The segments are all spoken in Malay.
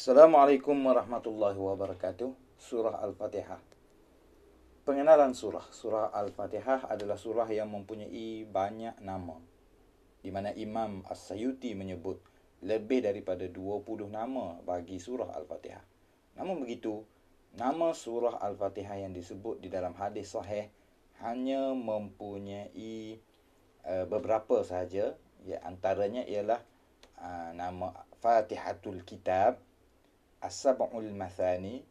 Assalamualaikum warahmatullahi wabarakatuh. Surah Al-Fatihah. Pengenalan surah. Surah Al-Fatihah adalah surah yang mempunyai banyak nama. Di mana Imam As-Sayuti menyebut lebih daripada 20 nama bagi surah Al-Fatihah. Namun begitu, nama surah Al-Fatihah yang disebut di dalam hadis sahih hanya mempunyai uh, beberapa sahaja. Ya, antaranya ialah uh, nama Fatihatul Kitab, As-Sab'ul Mathani,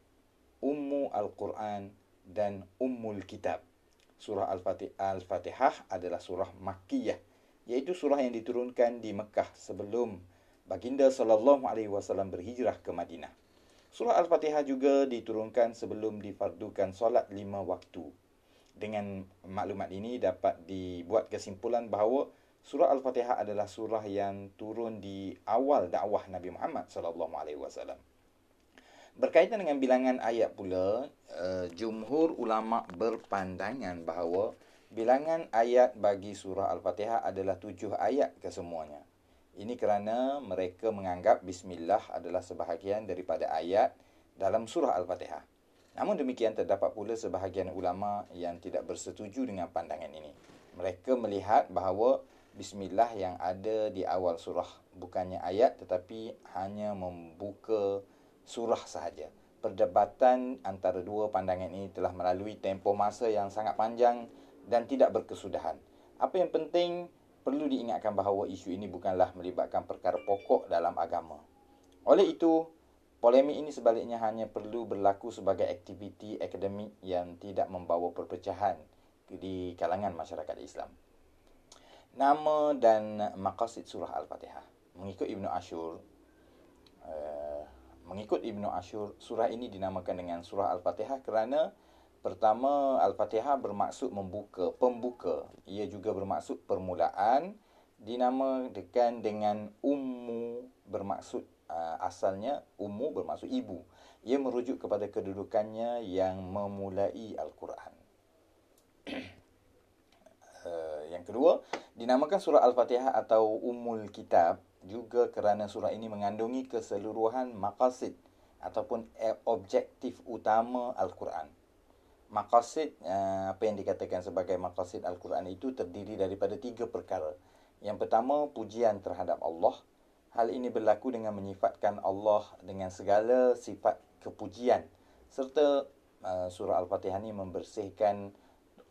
Ummu Al-Quran dan Ummul Kitab. Surah Al-Fatihah adalah surah Makkiyah, iaitu surah yang diturunkan di Mekah sebelum baginda sallallahu alaihi wasallam berhijrah ke Madinah. Surah Al-Fatihah juga diturunkan sebelum difardukan solat lima waktu. Dengan maklumat ini dapat dibuat kesimpulan bahawa surah Al-Fatihah adalah surah yang turun di awal dakwah Nabi Muhammad sallallahu alaihi wasallam. Berkaitan dengan bilangan ayat pula, uh, jumhur ulama berpandangan bahawa bilangan ayat bagi surah Al-Fatihah adalah tujuh ayat kesemuanya. Ini kerana mereka menganggap bismillah adalah sebahagian daripada ayat dalam surah Al-Fatihah. Namun demikian terdapat pula sebahagian ulama yang tidak bersetuju dengan pandangan ini. Mereka melihat bahawa bismillah yang ada di awal surah bukannya ayat tetapi hanya membuka surah sahaja. Perdebatan antara dua pandangan ini telah melalui tempoh masa yang sangat panjang dan tidak berkesudahan. Apa yang penting perlu diingatkan bahawa isu ini bukanlah melibatkan perkara pokok dalam agama. Oleh itu, polemik ini sebaliknya hanya perlu berlaku sebagai aktiviti akademik yang tidak membawa perpecahan di kalangan masyarakat Islam. Nama dan maqasid surah Al-Fatihah. Mengikut Ibnu Ashur, Mengikut Ibnu Ashur, surah ini dinamakan dengan surah Al-Fatihah kerana pertama Al-Fatihah bermaksud membuka, pembuka. Ia juga bermaksud permulaan. Dinamakan dengan Ummu bermaksud uh, asalnya Ummu bermaksud ibu. Ia merujuk kepada kedudukannya yang memulai Al-Quran. uh, yang kedua, dinamakan surah Al-Fatihah atau Ummul Kitab juga kerana surah ini mengandungi keseluruhan maqasid ataupun objektif utama Al-Quran. Maqasid, eh, apa yang dikatakan sebagai maqasid Al-Quran itu terdiri daripada tiga perkara. Yang pertama, pujian terhadap Allah. Hal ini berlaku dengan menyifatkan Allah dengan segala sifat kepujian. Serta eh, surah Al-Fatihah ini membersihkan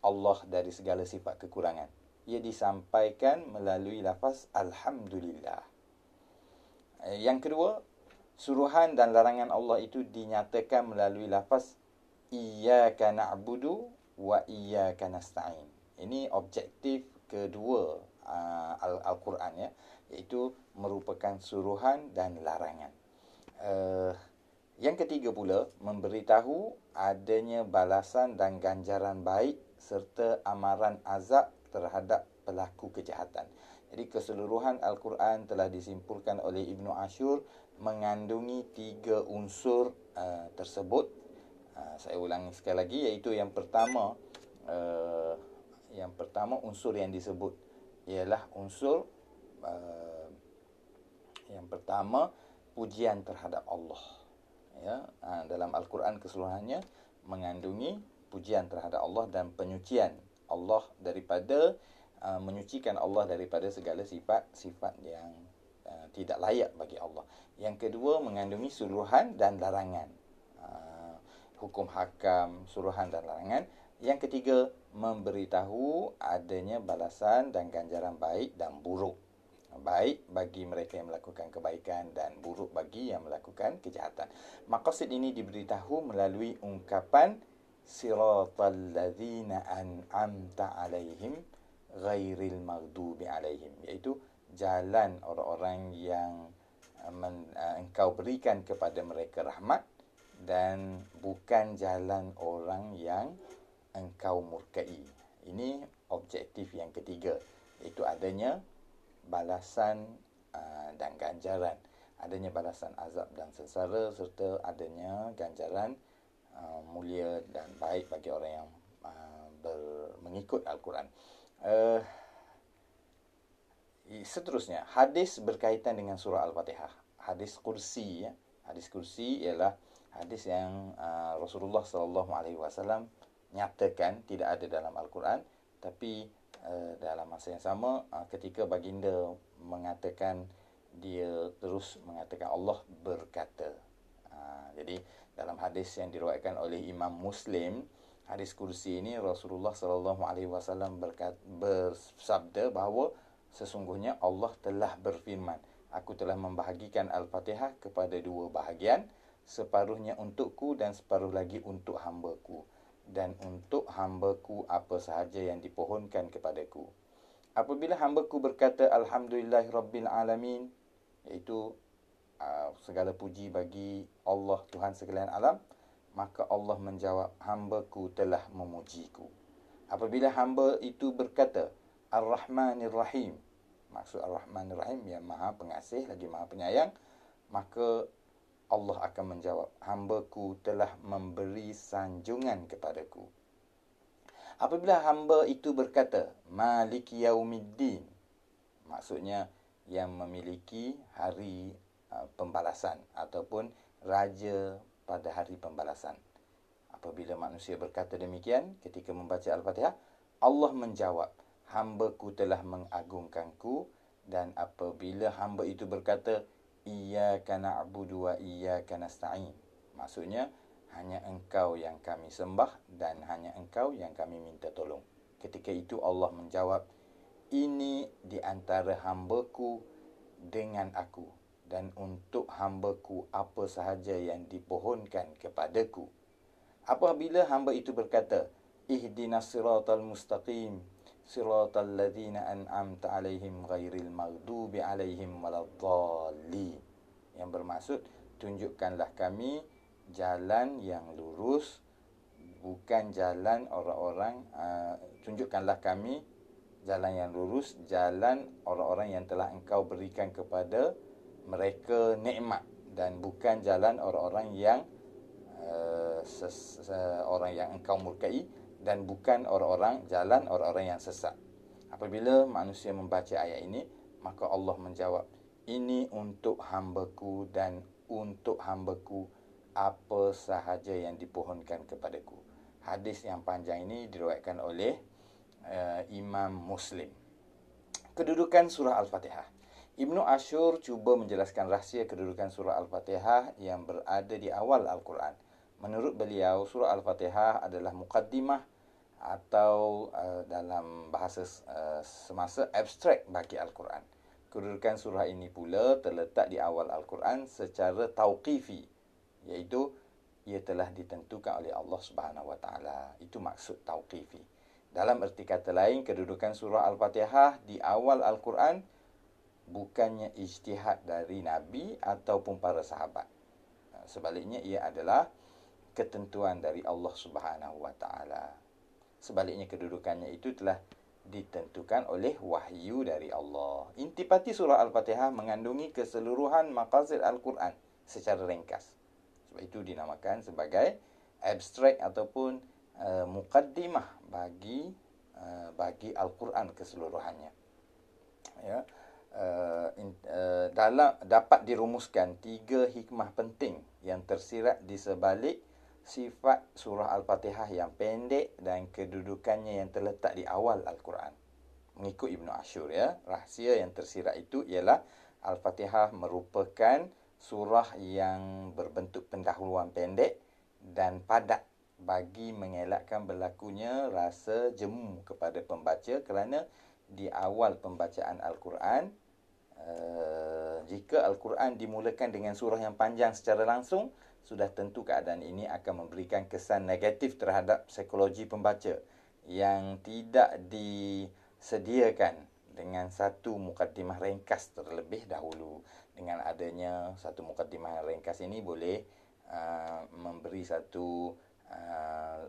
Allah dari segala sifat kekurangan. Ia disampaikan melalui lafaz Alhamdulillah. Eh, yang kedua, suruhan dan larangan Allah itu dinyatakan melalui lafaz iyyaka na'budu wa iyyaka nasta'in. Ini objektif kedua uh, Al-Quran ya, iaitu merupakan suruhan dan larangan. Uh, yang ketiga pula memberitahu adanya balasan dan ganjaran baik serta amaran azab terhadap pelaku kejahatan. Jadi keseluruhan Al-Quran telah disimpulkan oleh Ibnu Ashur mengandungi tiga unsur uh, tersebut. Uh, saya ulangi sekali lagi iaitu yang pertama uh, yang pertama unsur yang disebut ialah unsur uh, yang pertama pujian terhadap Allah. Ya, uh, dalam Al-Quran keseluruhannya mengandungi pujian terhadap Allah dan penyucian Allah daripada Uh, menyucikan Allah daripada segala sifat-sifat yang uh, tidak layak bagi Allah. Yang kedua mengandungi suruhan dan larangan. Uh, hukum hakam, suruhan dan larangan. Yang ketiga memberitahu adanya balasan dan ganjaran baik dan buruk. Baik bagi mereka yang melakukan kebaikan dan buruk bagi yang melakukan kejahatan. Maqasid ini diberitahu melalui ungkapan siratal ladzina an'amta alaihim ghairil maghdubi alaihim iaitu jalan orang-orang yang uh, men, uh, engkau berikan kepada mereka rahmat dan bukan jalan orang yang engkau murkai. Ini objektif yang ketiga iaitu adanya balasan uh, dan ganjaran. Adanya balasan azab dan sengsara serta adanya ganjaran uh, mulia dan baik bagi orang yang uh, ber, mengikut Al-Quran. Uh, seterusnya, hadis berkaitan dengan surah Al-Fatihah. Hadis kursi, ya. Hadis kursi ialah hadis yang uh, Rasulullah sallallahu alaihi wasallam nyatakan tidak ada dalam al-Quran tapi uh, dalam masa yang sama uh, ketika baginda mengatakan dia terus mengatakan Allah berkata. Uh, jadi dalam hadis yang diriwayatkan oleh Imam Muslim, hadis kursi ini Rasulullah sallallahu alaihi wasallam bersabda bahawa sesungguhnya Allah telah berfirman, aku telah membahagikan Al-Fatihah kepada dua bahagian, separuhnya untukku dan separuh lagi untuk hamba-Ku dan untuk hamba-Ku apa sahaja yang dipohonkan kepadaku. Apabila hamba-Ku berkata alhamdulillahirabbil alamin iaitu uh, segala puji bagi Allah Tuhan sekalian alam, maka Allah menjawab hamba-Ku telah memujiku. Apabila hamba itu berkata Ar-Rahmanir Rahim, maksud Ar-Rahmanir Rahim yang Maha Pengasih lagi Maha Penyayang, maka Allah akan menjawab, hamba-Ku telah memberi sanjungan kepadaku. Apabila hamba itu berkata, Malik Yaumiddin, maksudnya yang memiliki hari uh, pembalasan ataupun raja pada hari pembalasan. Apabila manusia berkata demikian ketika membaca Al-Fatihah, Allah menjawab, hamba-Ku telah mengagungkanku dan apabila hamba itu berkata, Iyaka na'budu wa iyaka nasta'in. Maksudnya hanya engkau yang kami sembah dan hanya engkau yang kami minta tolong. Ketika itu Allah menjawab, ini di antara hambaku dengan aku dan untuk hambaku apa sahaja yang dipohonkan kepadaku. Apabila hamba itu berkata, Ihdinas siratal mustaqim, siratal ladhina an'amta alaihim ghairil maghdubi alaihim waladhalli yang bermaksud tunjukkanlah kami jalan yang lurus bukan jalan orang-orang uh, tunjukkanlah kami jalan yang lurus jalan orang-orang yang telah engkau berikan kepada mereka nikmat dan bukan jalan orang-orang yang uh, orang yang engkau murkai dan bukan orang-orang jalan orang-orang yang sesat. Apabila manusia membaca ayat ini, maka Allah menjawab, ini untuk hambaku dan untuk hambaku apa sahaja yang dipohonkan kepadaku. Hadis yang panjang ini diriwayatkan oleh uh, Imam Muslim. Kedudukan surah Al-Fatihah. Ibnu Ashur cuba menjelaskan rahsia kedudukan surah Al-Fatihah yang berada di awal Al-Quran. Menurut beliau, surah Al-Fatihah adalah mukaddimah atau uh, dalam bahasa uh, semasa abstrak bagi Al-Quran. Kedudukan surah ini pula terletak di awal Al-Quran secara tauqifi, iaitu ia telah ditentukan oleh Allah Subhanahu Wa Taala. Itu maksud tauqifi. Dalam erti kata lain, kedudukan surah Al-Fatihah di awal Al-Quran bukannya ijtihad dari Nabi ataupun para sahabat. Sebaliknya ia adalah ketentuan dari Allah Subhanahu Wa Taala. Sebaliknya kedudukannya itu telah ditentukan oleh wahyu dari Allah. Intipati surah Al-Fatihah mengandungi keseluruhan maqasid Al-Quran secara ringkas. Sebab itu dinamakan sebagai abstrak ataupun uh, mukaddimah bagi uh, bagi Al-Quran keseluruhannya. Ya. Uh, in, uh, dalam dapat dirumuskan tiga hikmah penting yang tersirat di sebalik sifat surah Al-Fatihah yang pendek dan kedudukannya yang terletak di awal Al-Quran. Mengikut Ibn Ashur ya, rahsia yang tersirat itu ialah Al-Fatihah merupakan surah yang berbentuk pendahuluan pendek dan padat bagi mengelakkan berlakunya rasa jemu kepada pembaca kerana di awal pembacaan Al-Quran uh, jika Al-Quran dimulakan dengan surah yang panjang secara langsung sudah tentu keadaan ini akan memberikan kesan negatif terhadap psikologi pembaca yang tidak disediakan dengan satu mukadimah ringkas terlebih dahulu. Dengan adanya satu mukadimah ringkas ini boleh uh, memberi satu uh,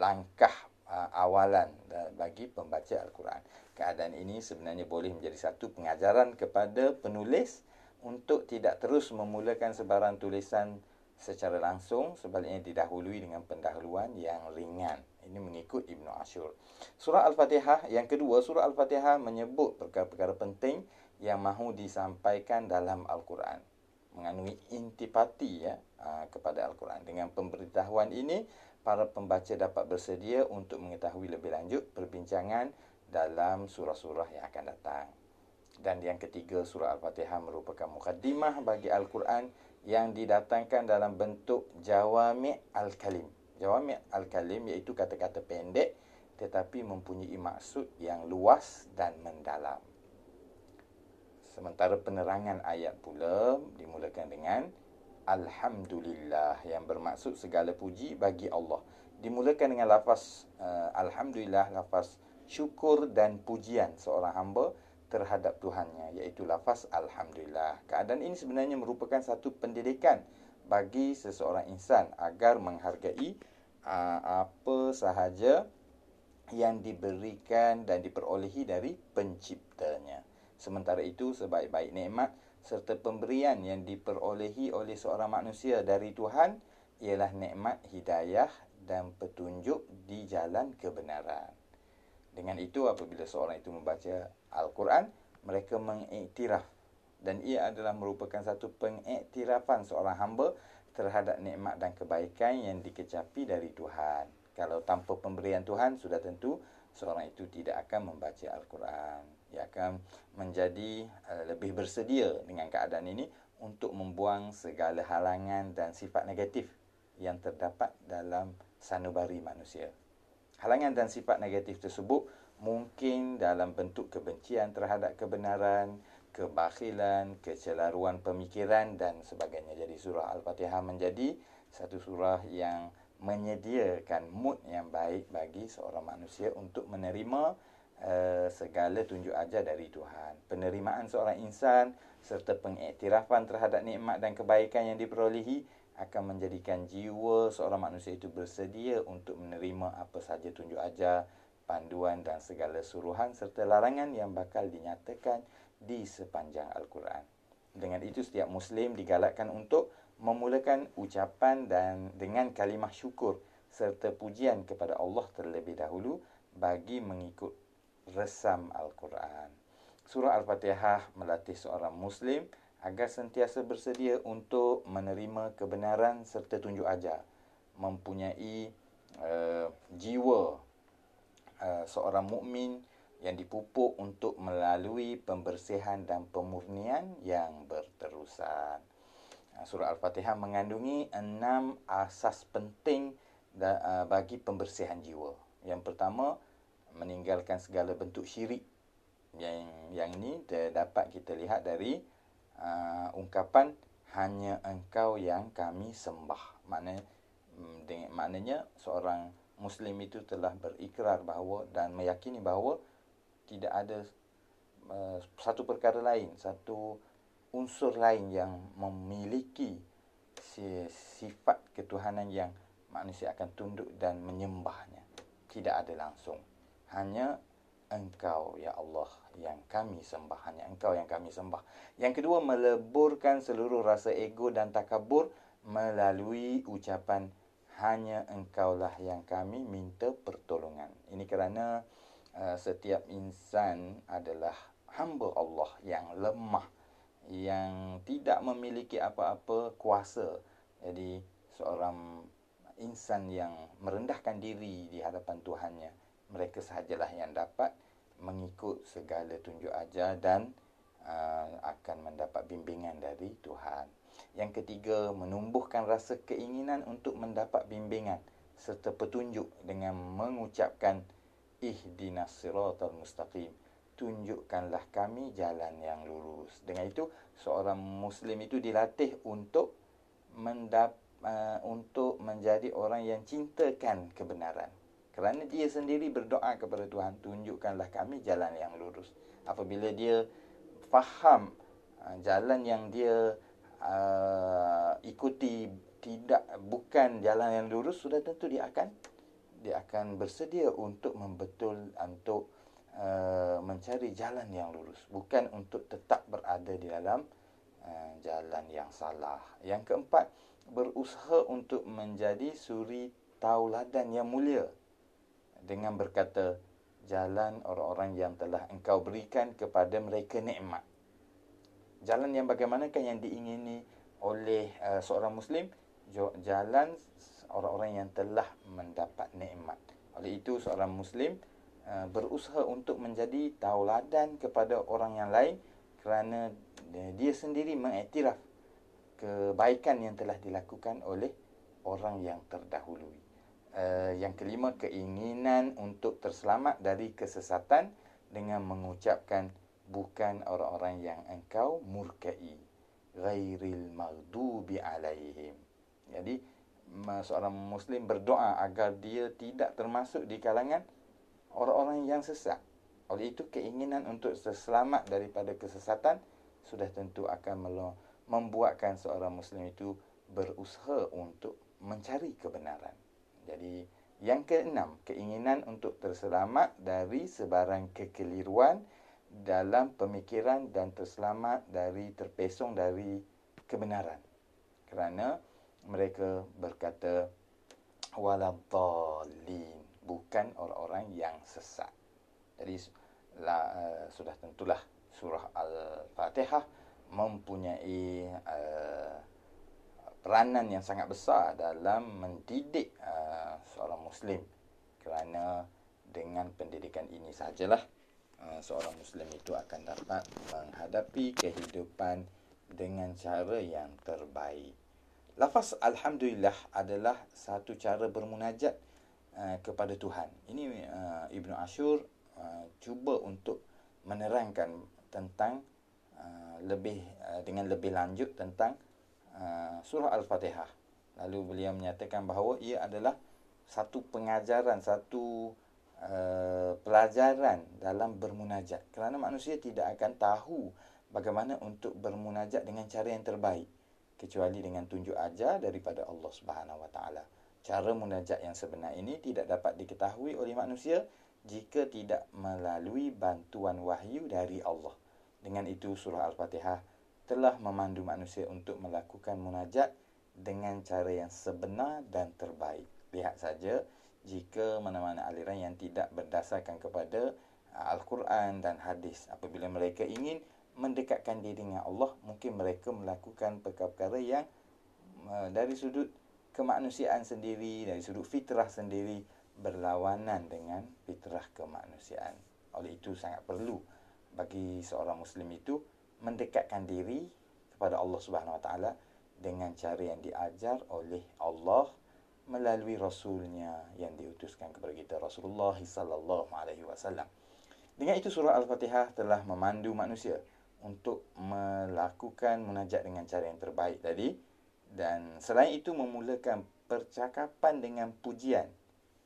langkah uh, awalan bagi pembaca Al-Quran. Keadaan ini sebenarnya boleh menjadi satu pengajaran kepada penulis untuk tidak terus memulakan sebarang tulisan secara langsung sebaliknya didahului dengan pendahuluan yang ringan. Ini mengikut Ibnu Ashur. Surah Al-Fatihah yang kedua, surah Al-Fatihah menyebut perkara-perkara penting yang mahu disampaikan dalam Al-Quran. mengandungi intipati ya kepada Al-Quran. Dengan pemberitahuan ini, para pembaca dapat bersedia untuk mengetahui lebih lanjut perbincangan dalam surah-surah yang akan datang. Dan yang ketiga, surah Al-Fatihah merupakan mukaddimah bagi Al-Quran yang didatangkan dalam bentuk jawami' al-kalim. Jawami' al-kalim iaitu kata-kata pendek tetapi mempunyai maksud yang luas dan mendalam. Sementara penerangan ayat pula dimulakan dengan Alhamdulillah yang bermaksud segala puji bagi Allah. Dimulakan dengan lafaz uh, Alhamdulillah, lafaz syukur dan pujian seorang hamba terhadap Tuhannya iaitu lafaz Alhamdulillah. Keadaan ini sebenarnya merupakan satu pendidikan bagi seseorang insan agar menghargai uh, apa sahaja yang diberikan dan diperolehi dari penciptanya. Sementara itu, sebaik-baik nikmat serta pemberian yang diperolehi oleh seorang manusia dari Tuhan ialah nikmat hidayah dan petunjuk di jalan kebenaran. Dengan itu, apabila seorang itu membaca Al-Quran, mereka mengiktiraf dan ia adalah merupakan satu pengiktirafan seorang hamba terhadap nikmat dan kebaikan yang dikecapi dari Tuhan. Kalau tanpa pemberian Tuhan sudah tentu seorang itu tidak akan membaca Al-Quran. Ia akan menjadi uh, lebih bersedia dengan keadaan ini untuk membuang segala halangan dan sifat negatif yang terdapat dalam sanubari manusia. Halangan dan sifat negatif tersebut mungkin dalam bentuk kebencian terhadap kebenaran, kebakhilan, kecelaruan pemikiran dan sebagainya. Jadi surah Al-Fatihah menjadi satu surah yang menyediakan mood yang baik bagi seorang manusia untuk menerima uh, segala tunjuk ajar dari Tuhan. Penerimaan seorang insan serta pengiktirafan terhadap nikmat dan kebaikan yang diperolehi akan menjadikan jiwa seorang manusia itu bersedia untuk menerima apa saja tunjuk ajar, panduan dan segala suruhan serta larangan yang bakal dinyatakan di sepanjang Al-Quran. Dengan itu setiap Muslim digalakkan untuk memulakan ucapan dan dengan kalimah syukur serta pujian kepada Allah terlebih dahulu bagi mengikut resam Al-Quran. Surah Al-Fatihah melatih seorang Muslim agar sentiasa bersedia untuk menerima kebenaran serta tunjuk ajar. Mempunyai uh, jiwa uh, seorang mukmin yang dipupuk untuk melalui pembersihan dan pemurnian yang berterusan. Uh, surah Al-Fatihah mengandungi enam asas penting bagi pembersihan jiwa. Yang pertama, meninggalkan segala bentuk syirik. Yang yang ini dapat kita lihat dari uh, ungkapan hanya engkau yang kami sembah. Maknanya mm, dengan maknanya seorang muslim itu telah berikrar bahawa dan meyakini bahawa tidak ada uh, satu perkara lain, satu unsur lain yang memiliki sifat ketuhanan yang manusia akan tunduk dan menyembahnya. Tidak ada langsung. Hanya engkau, ya Allah, yang kami sembah. Hanya engkau yang kami sembah. Yang kedua, meleburkan seluruh rasa ego dan takabur melalui ucapan hanya engkaulah yang kami minta pertolongan. Ini kerana uh, setiap insan adalah hamba Allah yang lemah, yang tidak memiliki apa-apa kuasa. Jadi seorang insan yang merendahkan diri di hadapan Tuhannya, mereka sahajalah yang dapat mengikut segala tunjuk ajar dan uh, akan mendapat bimbingan dari Tuhan. Yang ketiga, menumbuhkan rasa keinginan untuk mendapat bimbingan serta petunjuk dengan mengucapkan ihdinas siratal mustaqim tunjukkanlah kami jalan yang lurus dengan itu seorang muslim itu dilatih untuk mendap uh, untuk menjadi orang yang cintakan kebenaran kerana dia sendiri berdoa kepada Tuhan tunjukkanlah kami jalan yang lurus. Apabila dia faham uh, jalan yang dia uh, ikuti tidak bukan jalan yang lurus sudah tentu dia akan dia akan bersedia untuk membetul untuk uh, mencari jalan yang lurus. Bukan untuk tetap berada di dalam uh, jalan yang salah. Yang keempat, berusaha untuk menjadi suri tauladan yang mulia dengan berkata jalan orang-orang yang telah engkau berikan kepada mereka nikmat. Jalan yang bagaimanakah yang diingini oleh uh, seorang muslim jalan orang-orang yang telah mendapat nikmat. Oleh itu seorang muslim uh, berusaha untuk menjadi tauladan kepada orang yang lain kerana dia sendiri mengiktiraf kebaikan yang telah dilakukan oleh orang yang terdahului. Uh, yang kelima keinginan untuk terselamat dari kesesatan dengan mengucapkan bukan orang-orang yang engkau murkai ghairil maghdubi alaihim. Jadi seorang muslim berdoa agar dia tidak termasuk di kalangan orang-orang yang sesat. Oleh itu keinginan untuk selamat daripada kesesatan sudah tentu akan membuatkan seorang muslim itu berusaha untuk mencari kebenaran. Jadi yang keenam, keinginan untuk terselamat dari sebarang kekeliruan dalam pemikiran dan terselamat dari terpesong dari kebenaran. Kerana mereka berkata waladhalin bukan orang-orang yang sesat. Jadi lah, uh, sudah tentulah surah Al-Fatihah mempunyai uh, peranan yang sangat besar dalam mendidik uh, seorang muslim kerana dengan pendidikan ini sajalah uh, seorang muslim itu akan dapat menghadapi kehidupan dengan cara yang terbaik. Lafaz Alhamdulillah adalah satu cara bermunajat uh, kepada Tuhan. Ini uh, Ibn Ashur uh, cuba untuk menerangkan tentang uh, lebih uh, dengan lebih lanjut tentang uh, surah Al-Fatihah. Lalu beliau menyatakan bahawa ia adalah satu pengajaran, satu uh, pelajaran dalam bermunajat. Kerana manusia tidak akan tahu bagaimana untuk bermunajat dengan cara yang terbaik kecuali dengan tunjuk ajar daripada Allah Subhanahu Wa Taala. Cara munajat yang sebenar ini tidak dapat diketahui oleh manusia jika tidak melalui bantuan wahyu dari Allah. Dengan itu surah Al-Fatihah telah memandu manusia untuk melakukan munajat dengan cara yang sebenar dan terbaik. Lihat saja jika mana-mana aliran yang tidak berdasarkan kepada Al-Quran dan hadis apabila mereka ingin mendekatkan diri dengan Allah mungkin mereka melakukan perkara-perkara yang uh, dari sudut kemanusiaan sendiri dari sudut fitrah sendiri berlawanan dengan fitrah kemanusiaan oleh itu sangat perlu bagi seorang muslim itu mendekatkan diri kepada Allah Subhanahu Wa Taala dengan cara yang diajar oleh Allah melalui rasulnya yang diutuskan kepada kita Rasulullah sallallahu alaihi wasallam. Dengan itu surah Al-Fatihah telah memandu manusia untuk melakukan munajat dengan cara yang terbaik tadi dan selain itu memulakan percakapan dengan pujian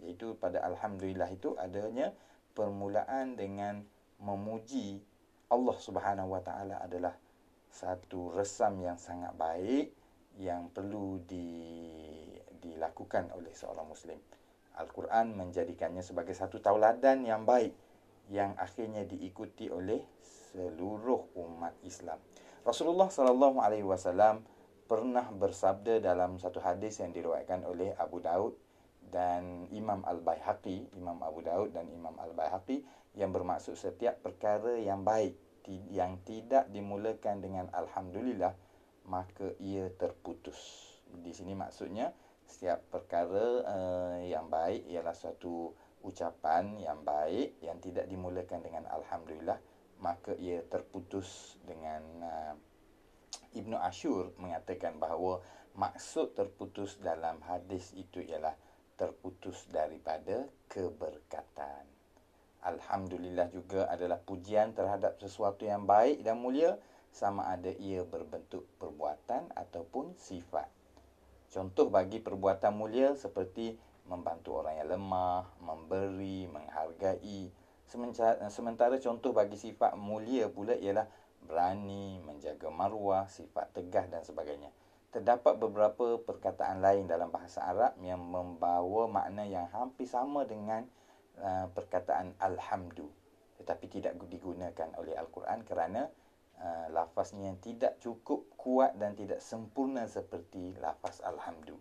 iaitu pada alhamdulillah itu adanya permulaan dengan memuji Allah Subhanahu Wa Taala adalah satu resam yang sangat baik yang perlu di, dilakukan oleh seorang muslim. Al-Quran menjadikannya sebagai satu tauladan yang baik yang akhirnya diikuti oleh seluruh umat Islam. Rasulullah sallallahu alaihi wasallam pernah bersabda dalam satu hadis yang diriwayatkan oleh Abu Daud dan Imam Al-Baihaqi, Imam Abu Daud dan Imam Al-Baihaqi yang bermaksud setiap perkara yang baik yang tidak dimulakan dengan alhamdulillah maka ia terputus. Di sini maksudnya setiap perkara uh, yang baik ialah suatu ucapan yang baik yang tidak dimulakan dengan alhamdulillah maka ia terputus dengan uh, Ibnu Ashur mengatakan bahawa maksud terputus dalam hadis itu ialah terputus daripada keberkatan. Alhamdulillah juga adalah pujian terhadap sesuatu yang baik dan mulia sama ada ia berbentuk perbuatan ataupun sifat. Contoh bagi perbuatan mulia seperti membantu orang yang lemah, memberi, menghargai, Sementara contoh bagi sifat mulia pula ialah berani, menjaga maruah, sifat tegas dan sebagainya. Terdapat beberapa perkataan lain dalam bahasa Arab yang membawa makna yang hampir sama dengan uh, perkataan Alhamdu. Tetapi tidak digunakan oleh Al-Quran kerana uh, lafaznya tidak cukup kuat dan tidak sempurna seperti lafaz Alhamdu.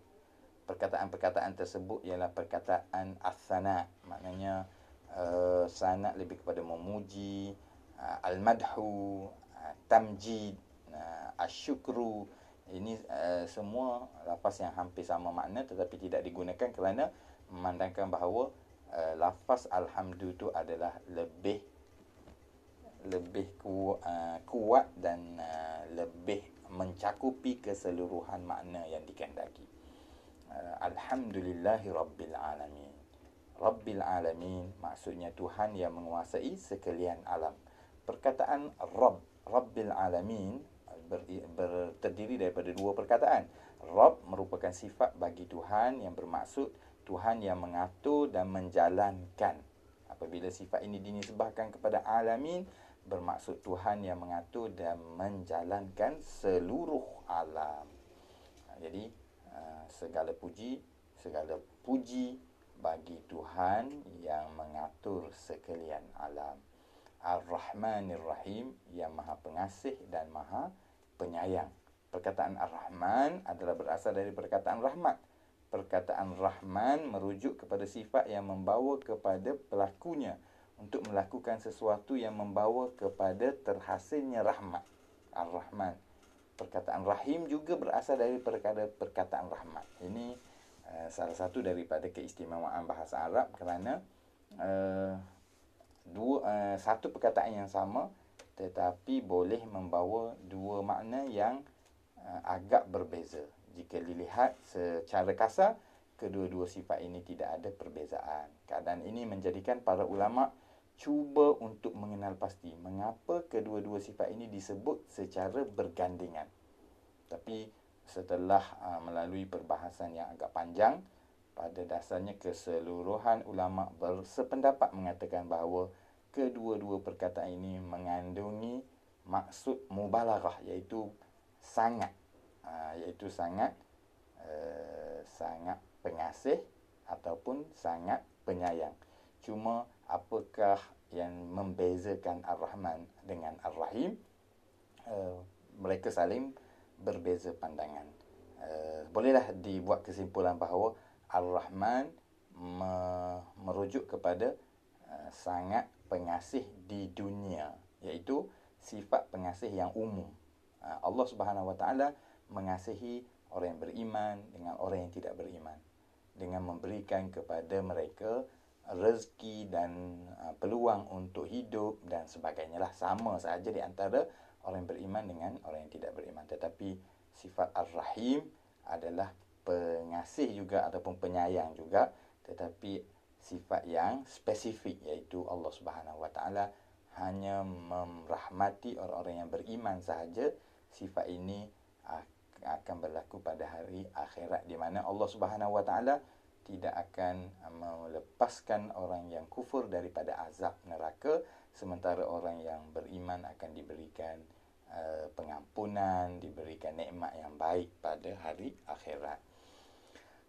Perkataan-perkataan tersebut ialah perkataan As-Sana. Maknanya uh, sanad lebih kepada memuji uh, al-madhu uh, tamjid uh, asyukru Ini uh, semua lafaz yang hampir sama makna tetapi tidak digunakan kerana memandangkan bahawa uh, lafaz alhamdu itu adalah lebih lebih ku, uh, kuat dan uh, lebih mencakupi keseluruhan makna yang dikehendaki. Uh, Alhamdulillahi Rabbil Alamin. Rabbil Alamin maksudnya Tuhan yang menguasai sekalian alam. Perkataan Rabb, Rabbil Alamin ber, ber, terdiri daripada dua perkataan. Rabb merupakan sifat bagi Tuhan yang bermaksud Tuhan yang mengatur dan menjalankan. Apabila sifat ini dinisbahkan kepada alamin, bermaksud Tuhan yang mengatur dan menjalankan seluruh alam. Jadi, uh, segala puji, segala puji bagi Tuhan yang mengatur sekalian alam. Ar-Rahmanir Rahim yang Maha Pengasih dan Maha penyayang. Perkataan Ar-Rahman adalah berasal dari perkataan rahmat. Perkataan Rahman merujuk kepada sifat yang membawa kepada pelakunya untuk melakukan sesuatu yang membawa kepada terhasilnya rahmat. Ar-Rahman. Perkataan Rahim juga berasal dari perkataan rahmat. Ini uh, salah satu daripada keistimewaan bahasa Arab kerana uh, dua uh, satu perkataan yang sama tetapi boleh membawa dua makna yang uh, agak berbeza. Jika dilihat secara kasar, kedua-dua sifat ini tidak ada perbezaan. Keadaan ini menjadikan para ulama cuba untuk mengenal pasti mengapa kedua-dua sifat ini disebut secara bergandengan. Tapi setelah uh, melalui perbahasan yang agak panjang, pada dasarnya keseluruhan ulama bersependapat mengatakan bahawa kedua-dua perkataan ini mengandungi maksud mubalaghah iaitu sangat. Uh, iaitu sangat uh, sangat pengasih ataupun sangat penyayang. Cuma apakah yang membezakan Ar-Rahman dengan Ar-Rahim? Uh, mereka saling berbeza pandangan. Uh, bolehlah dibuat kesimpulan bahawa Ar-Rahman me- merujuk kepada uh, sangat pengasih di dunia iaitu sifat pengasih yang umum. Ha, Allah Subhanahu Wa Taala mengasihi orang yang beriman dengan orang yang tidak beriman dengan memberikan kepada mereka rezeki dan ha, peluang untuk hidup dan sebagainya lah. Sama saja di antara orang yang beriman dengan orang yang tidak beriman. Tetapi sifat ar-rahim adalah pengasih juga ataupun penyayang juga. Tetapi sifat yang spesifik iaitu Allah Subhanahu Wa Taala hanya merahmati orang-orang yang beriman sahaja sifat ini akan berlaku pada hari akhirat di mana Allah Subhanahu Wa Taala tidak akan melepaskan orang yang kufur daripada azab neraka sementara orang yang beriman akan diberikan uh, pengampunan diberikan nikmat yang baik pada hari akhirat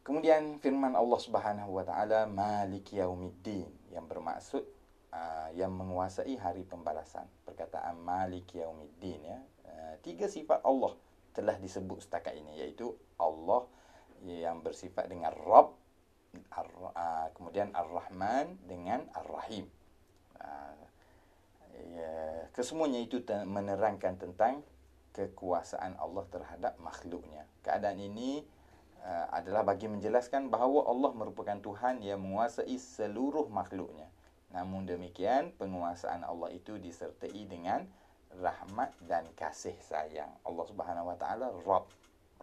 Kemudian firman Allah Subhanahu wa taala Maliki yaumiddin yang bermaksud uh, yang menguasai hari pembalasan. Perkataan Maliki yaumiddin ya. Uh, tiga sifat Allah telah disebut setakat ini iaitu Allah yang bersifat dengan Rabb Ar, uh, kemudian Ar-Rahman dengan Ar-Rahim. Uh, ya, kesemuanya itu menerangkan tentang kekuasaan Allah terhadap makhluknya. Keadaan ini adalah bagi menjelaskan bahawa Allah merupakan Tuhan yang menguasai seluruh makhluknya. Namun demikian, penguasaan Allah itu disertai dengan rahmat dan kasih sayang. Allah Subhanahu Wa Taala Rabb,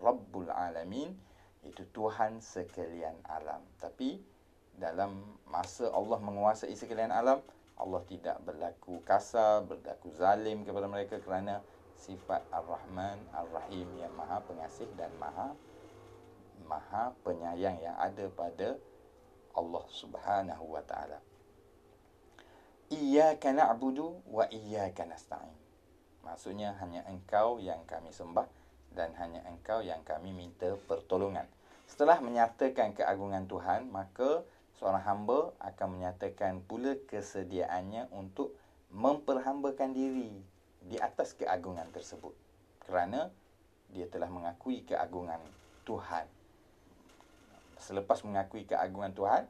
Rabbul Alamin itu Tuhan sekalian alam. Tapi dalam masa Allah menguasai sekalian alam, Allah tidak berlaku kasar, berlaku zalim kepada mereka kerana sifat Ar-Rahman, Ar-Rahim yang Maha Pengasih dan Maha Maha Penyayang yang ada pada Allah Subhanahu wa taala. Iyyaka na'budu wa iyyaka nasta'in. Maksudnya hanya engkau yang kami sembah dan hanya engkau yang kami minta pertolongan. Setelah menyatakan keagungan Tuhan, maka seorang hamba akan menyatakan pula kesediaannya untuk memperhambakan diri di atas keagungan tersebut. Kerana dia telah mengakui keagungan Tuhan selepas mengakui keagungan Tuhan,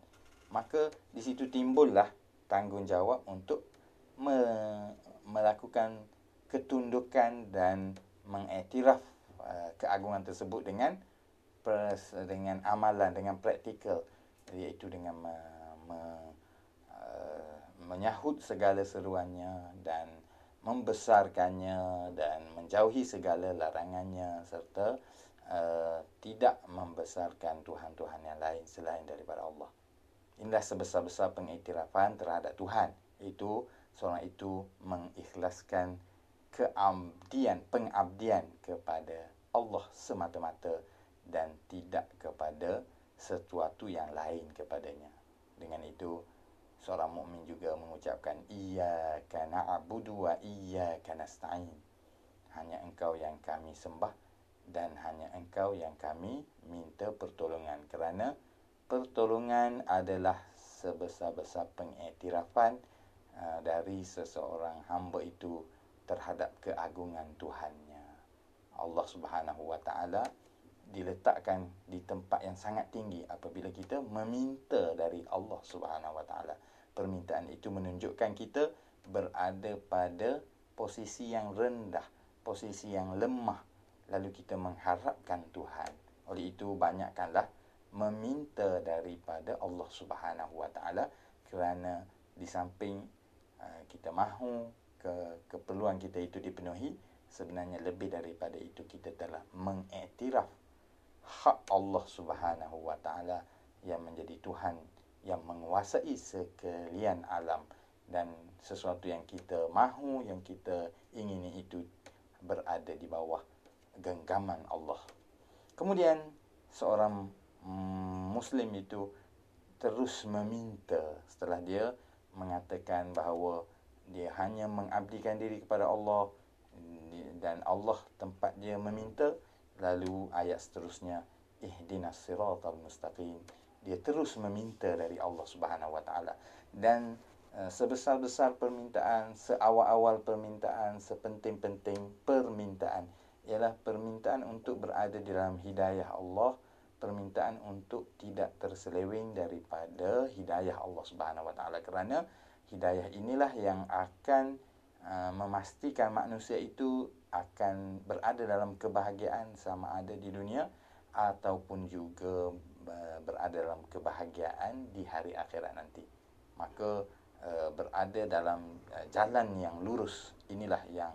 maka di situ timbullah tanggungjawab untuk me- melakukan ketundukan dan mengiktiraf uh, keagungan tersebut dengan pers, dengan amalan dengan praktikal iaitu dengan me, me, uh, menyahut segala seruannya dan membesarkannya dan menjauhi segala larangannya serta tidak membesarkan tuhan-tuhan yang lain selain daripada Allah. Inilah sebesar-besar pengiktirafan terhadap Tuhan. Itu seorang itu mengikhlaskan keabdian, pengabdian kepada Allah semata-mata dan tidak kepada sesuatu yang lain kepadanya. Dengan itu, seorang mukmin juga mengucapkan iyyaka na'budu wa iyyaka nasta'in. Hanya engkau yang kami sembah dan hanya engkau yang kami minta pertolongan kerana pertolongan adalah sebesar-besar pengiktirafan uh, dari seseorang hamba itu terhadap keagungan Tuhannya. Allah Subhanahu wa taala diletakkan di tempat yang sangat tinggi apabila kita meminta dari Allah Subhanahu wa taala permintaan itu menunjukkan kita berada pada posisi yang rendah, posisi yang lemah. Lalu kita mengharapkan Tuhan. Oleh itu banyakkanlah meminta daripada Allah Subhanahu Wa Taala kerana di samping uh, kita mahu ke keperluan kita itu dipenuhi, sebenarnya lebih daripada itu kita telah mengiktiraf hak Allah Subhanahu Wa Taala yang menjadi Tuhan yang menguasai sekalian alam dan sesuatu yang kita mahu yang kita ingini itu berada di bawah genggaman Allah. Kemudian seorang muslim itu terus meminta setelah dia mengatakan bahawa dia hanya mengabdikan diri kepada Allah dan Allah tempat dia meminta lalu ayat seterusnya ihdinas siratal mustaqim dia terus meminta dari Allah Subhanahu Wa Taala dan uh, sebesar-besar permintaan, seawal-awal permintaan, sepenting-penting permintaan ialah permintaan untuk berada di dalam hidayah Allah, permintaan untuk tidak terseleweng daripada hidayah Allah Subhanahu Wa Taala kerana hidayah inilah yang akan uh, memastikan manusia itu akan berada dalam kebahagiaan sama ada di dunia ataupun juga berada dalam kebahagiaan di hari akhirat nanti. Maka uh, berada dalam uh, jalan yang lurus inilah yang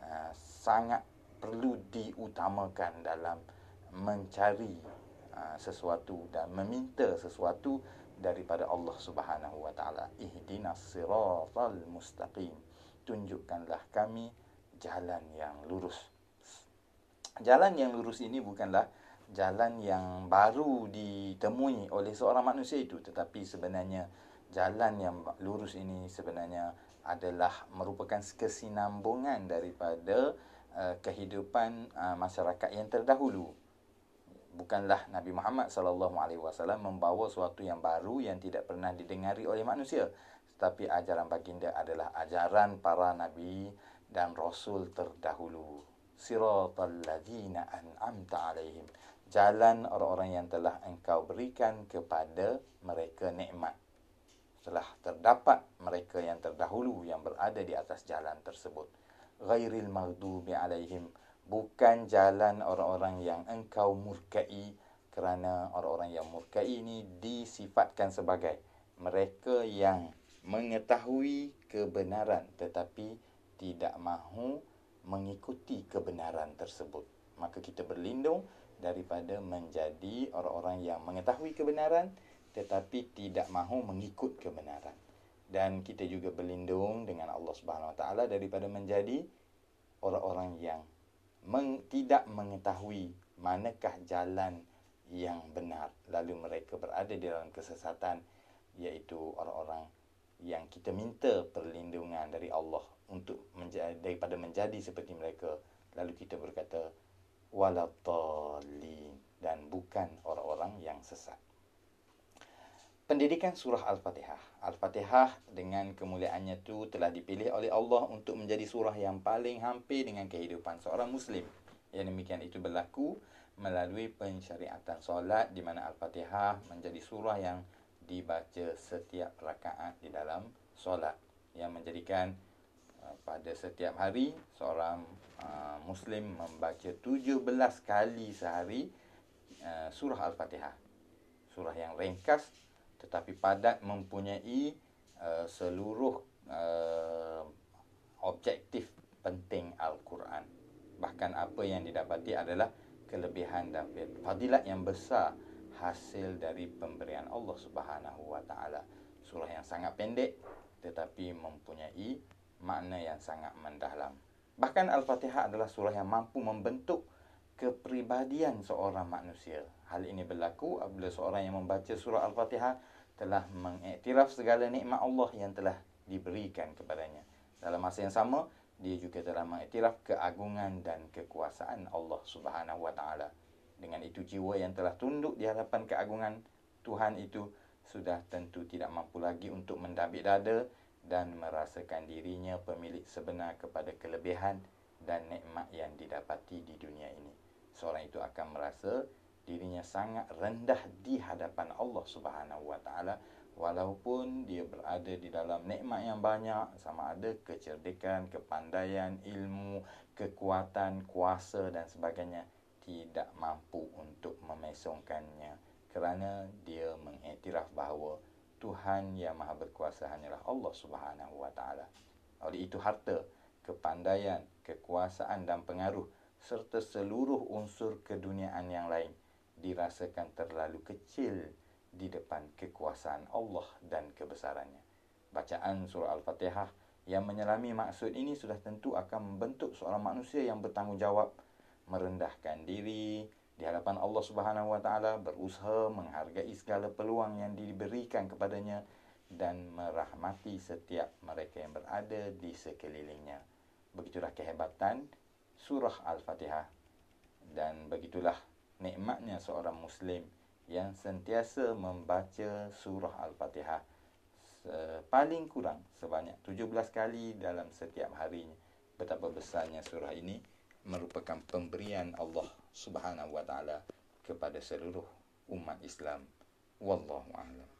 uh, sangat perlu diutamakan dalam mencari uh, sesuatu dan meminta sesuatu daripada Allah Subhanahu wa taala. Ihdinas siratal mustaqim. Tunjukkanlah kami jalan yang lurus. Jalan yang lurus ini bukanlah jalan yang baru ditemui oleh seorang manusia itu tetapi sebenarnya jalan yang lurus ini sebenarnya adalah merupakan kesinambungan daripada uh, kehidupan uh, masyarakat yang terdahulu bukanlah Nabi Muhammad sallallahu alaihi wasallam membawa sesuatu yang baru yang tidak pernah didengari oleh manusia tetapi ajaran baginda adalah ajaran para nabi dan rasul terdahulu siratal ladzina an'amta alaihim jalan orang-orang yang telah engkau berikan kepada mereka nikmat. Telah terdapat mereka yang terdahulu yang berada di atas jalan tersebut. Ghairil maghdubi alaihim. Bukan jalan orang-orang yang engkau murkai kerana orang-orang yang murkai ini disifatkan sebagai mereka yang mengetahui kebenaran tetapi tidak mahu mengikuti kebenaran tersebut. Maka kita berlindung daripada menjadi orang-orang yang mengetahui kebenaran tetapi tidak mahu mengikut kebenaran. Dan kita juga berlindung dengan Allah Subhanahu Wa Taala daripada menjadi orang-orang yang meng, tidak mengetahui manakah jalan yang benar lalu mereka berada di dalam kesesatan iaitu orang-orang yang kita minta perlindungan dari Allah untuk menjadi, daripada menjadi seperti mereka lalu kita berkata waladhalin dan bukan orang-orang yang sesat. Pendidikan surah Al-Fatihah. Al-Fatihah dengan kemuliaannya itu telah dipilih oleh Allah untuk menjadi surah yang paling hampir dengan kehidupan seorang muslim. Yang demikian itu berlaku melalui pensyariatan solat di mana Al-Fatihah menjadi surah yang dibaca setiap rakaat di dalam solat yang menjadikan uh, pada setiap hari seorang uh, muslim membaca 17 kali sehari uh, surah al-fatihah surah yang ringkas tetapi padat mempunyai uh, seluruh uh, objektif penting al-Quran bahkan apa yang didapati adalah kelebihan dan fadilat yang besar hasil dari pemberian Allah Subhanahu wa taala surah yang sangat pendek tetapi mempunyai makna yang sangat mendalam. Bahkan Al-Fatihah adalah surah yang mampu membentuk kepribadian seorang manusia. Hal ini berlaku apabila seorang yang membaca surah Al-Fatihah telah mengiktiraf segala nikmat Allah yang telah diberikan kepadanya. Dalam masa yang sama, dia juga telah mengiktiraf keagungan dan kekuasaan Allah Subhanahu wa taala. Dengan itu jiwa yang telah tunduk di hadapan keagungan Tuhan itu sudah tentu tidak mampu lagi untuk mendabik dada dan merasakan dirinya pemilik sebenar kepada kelebihan dan nikmat yang didapati di dunia ini. Seorang itu akan merasa dirinya sangat rendah di hadapan Allah Subhanahu Wa Taala walaupun dia berada di dalam nikmat yang banyak sama ada kecerdikan, kepandaian, ilmu, kekuatan, kuasa dan sebagainya tidak mampu untuk memesongkannya kerana dia mengiktiraf bahawa Tuhan yang Maha Berkuasa hanyalah Allah Subhanahu Wa Taala. Oleh itu harta, kepandaian, kekuasaan dan pengaruh serta seluruh unsur keduniaan yang lain dirasakan terlalu kecil di depan kekuasaan Allah dan kebesarannya. Bacaan surah Al-Fatihah yang menyelami maksud ini sudah tentu akan membentuk seorang manusia yang bertanggungjawab merendahkan diri, di hadapan Allah Subhanahu Wa Taala berusaha menghargai segala peluang yang diberikan kepadanya dan merahmati setiap mereka yang berada di sekelilingnya. Begitulah kehebatan surah Al-Fatihah dan begitulah nikmatnya seorang muslim yang sentiasa membaca surah Al-Fatihah paling kurang sebanyak 17 kali dalam setiap harinya. Betapa besarnya surah ini merupakan pemberian Allah Subhanahu wa taala kepada seluruh umat Islam. Wallahu a'lam.